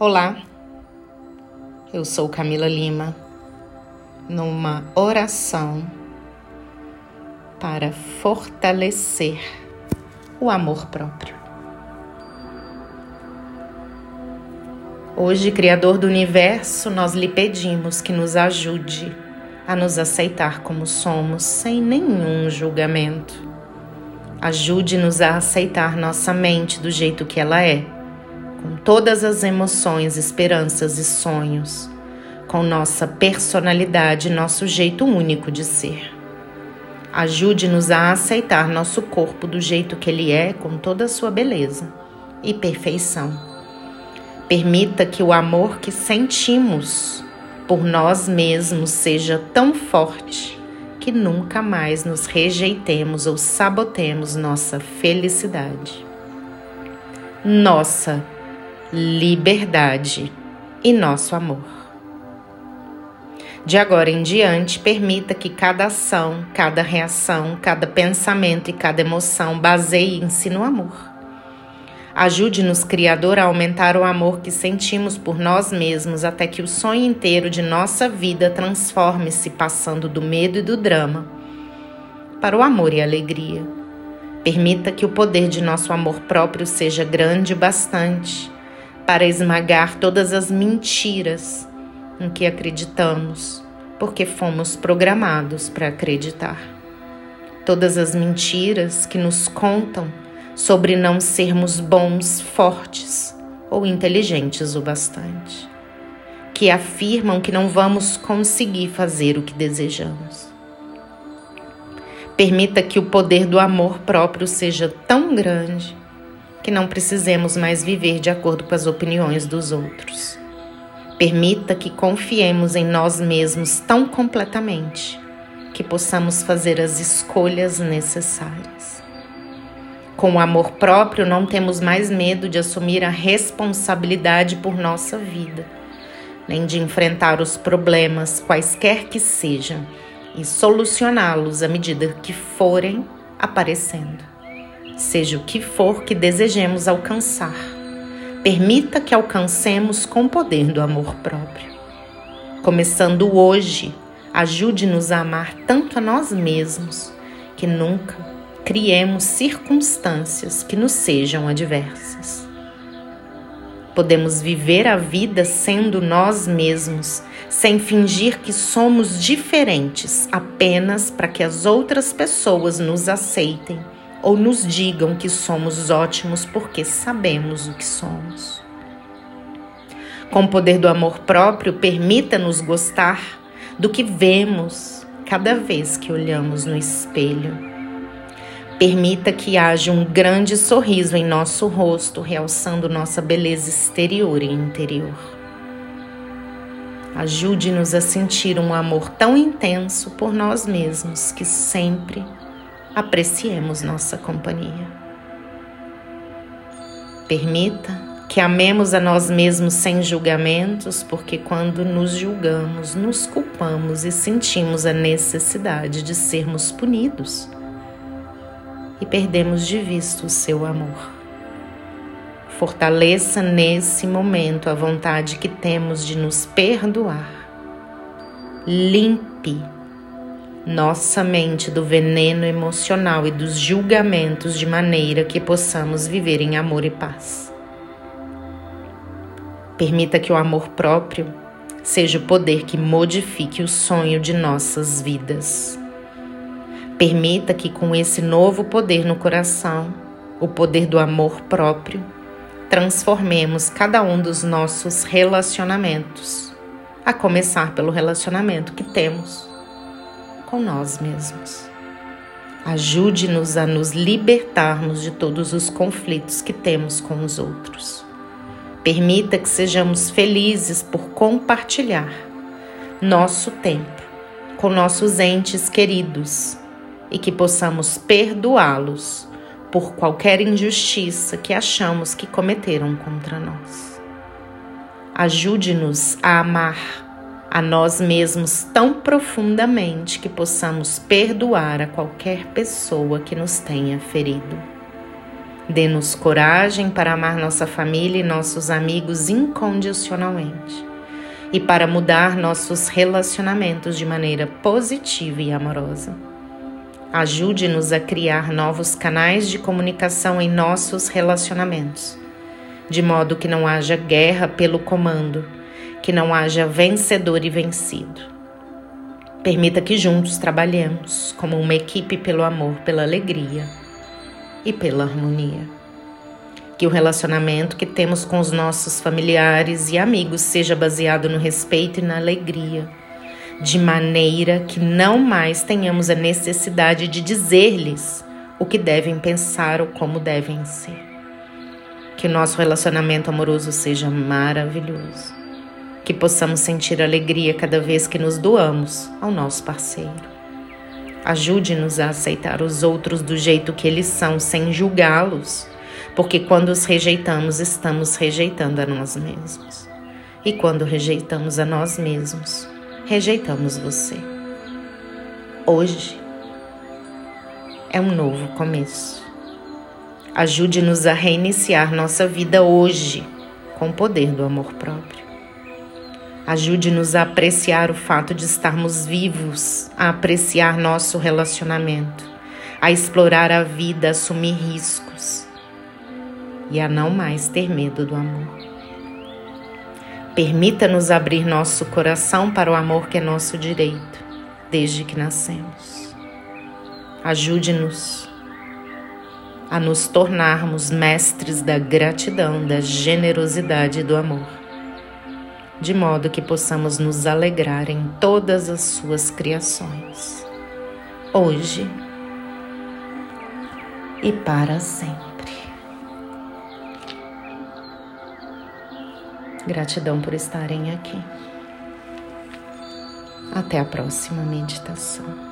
Olá, eu sou Camila Lima, numa oração para fortalecer o amor próprio. Hoje, Criador do Universo, nós lhe pedimos que nos ajude a nos aceitar como somos, sem nenhum julgamento. Ajude-nos a aceitar nossa mente do jeito que ela é com todas as emoções, esperanças e sonhos, com nossa personalidade, nosso jeito único de ser. Ajude-nos a aceitar nosso corpo do jeito que ele é, com toda a sua beleza e perfeição. Permita que o amor que sentimos por nós mesmos seja tão forte que nunca mais nos rejeitemos ou sabotemos nossa felicidade. Nossa liberdade e nosso amor. De agora em diante, permita que cada ação, cada reação, cada pensamento e cada emoção baseiem-se no amor. Ajude-nos, Criador, a aumentar o amor que sentimos por nós mesmos até que o sonho inteiro de nossa vida transforme-se passando do medo e do drama para o amor e a alegria. Permita que o poder de nosso amor próprio seja grande bastante para esmagar todas as mentiras em que acreditamos, porque fomos programados para acreditar. Todas as mentiras que nos contam sobre não sermos bons, fortes ou inteligentes o bastante, que afirmam que não vamos conseguir fazer o que desejamos. Permita que o poder do amor próprio seja tão grande que não precisemos mais viver de acordo com as opiniões dos outros. Permita que confiemos em nós mesmos tão completamente que possamos fazer as escolhas necessárias. Com o amor próprio, não temos mais medo de assumir a responsabilidade por nossa vida, nem de enfrentar os problemas, quaisquer que sejam, e solucioná-los à medida que forem aparecendo seja o que for que desejemos alcançar. Permita que alcancemos com o poder do amor próprio. Começando hoje, ajude-nos a amar tanto a nós mesmos que nunca criemos circunstâncias que nos sejam adversas. Podemos viver a vida sendo nós mesmos, sem fingir que somos diferentes apenas para que as outras pessoas nos aceitem ou nos digam que somos ótimos porque sabemos o que somos. Com o poder do amor próprio, permita-nos gostar do que vemos cada vez que olhamos no espelho. Permita que haja um grande sorriso em nosso rosto, realçando nossa beleza exterior e interior. Ajude-nos a sentir um amor tão intenso por nós mesmos que sempre apreciemos nossa companhia. Permita que amemos a nós mesmos sem julgamentos, porque quando nos julgamos, nos culpamos e sentimos a necessidade de sermos punidos e perdemos de vista o seu amor. Fortaleça nesse momento a vontade que temos de nos perdoar. Limpe nossa mente do veneno emocional e dos julgamentos de maneira que possamos viver em amor e paz. Permita que o amor próprio seja o poder que modifique o sonho de nossas vidas. Permita que, com esse novo poder no coração, o poder do amor próprio, transformemos cada um dos nossos relacionamentos, a começar pelo relacionamento que temos com nós mesmos. Ajude-nos a nos libertarmos de todos os conflitos que temos com os outros. Permita que sejamos felizes por compartilhar nosso tempo com nossos entes queridos e que possamos perdoá-los por qualquer injustiça que achamos que cometeram contra nós. Ajude-nos a amar a nós mesmos tão profundamente que possamos perdoar a qualquer pessoa que nos tenha ferido. Dê-nos coragem para amar nossa família e nossos amigos incondicionalmente e para mudar nossos relacionamentos de maneira positiva e amorosa. Ajude-nos a criar novos canais de comunicação em nossos relacionamentos, de modo que não haja guerra pelo comando, que não haja vencedor e vencido. Permita que juntos trabalhemos como uma equipe pelo amor, pela alegria e pela harmonia. Que o relacionamento que temos com os nossos familiares e amigos seja baseado no respeito e na alegria de maneira que não mais tenhamos a necessidade de dizer-lhes o que devem pensar ou como devem ser. Que o nosso relacionamento amoroso seja maravilhoso. Que possamos sentir alegria cada vez que nos doamos ao nosso parceiro. Ajude-nos a aceitar os outros do jeito que eles são, sem julgá-los, porque quando os rejeitamos, estamos rejeitando a nós mesmos. E quando rejeitamos a nós mesmos, rejeitamos você. Hoje é um novo começo. Ajude-nos a reiniciar nossa vida hoje com o poder do amor próprio. Ajude-nos a apreciar o fato de estarmos vivos, a apreciar nosso relacionamento, a explorar a vida, a assumir riscos e a não mais ter medo do amor. Permita-nos abrir nosso coração para o amor que é nosso direito, desde que nascemos. Ajude-nos a nos tornarmos mestres da gratidão, da generosidade e do amor, de modo que possamos nos alegrar em todas as suas criações, hoje e para sempre. Gratidão por estarem aqui. Até a próxima meditação.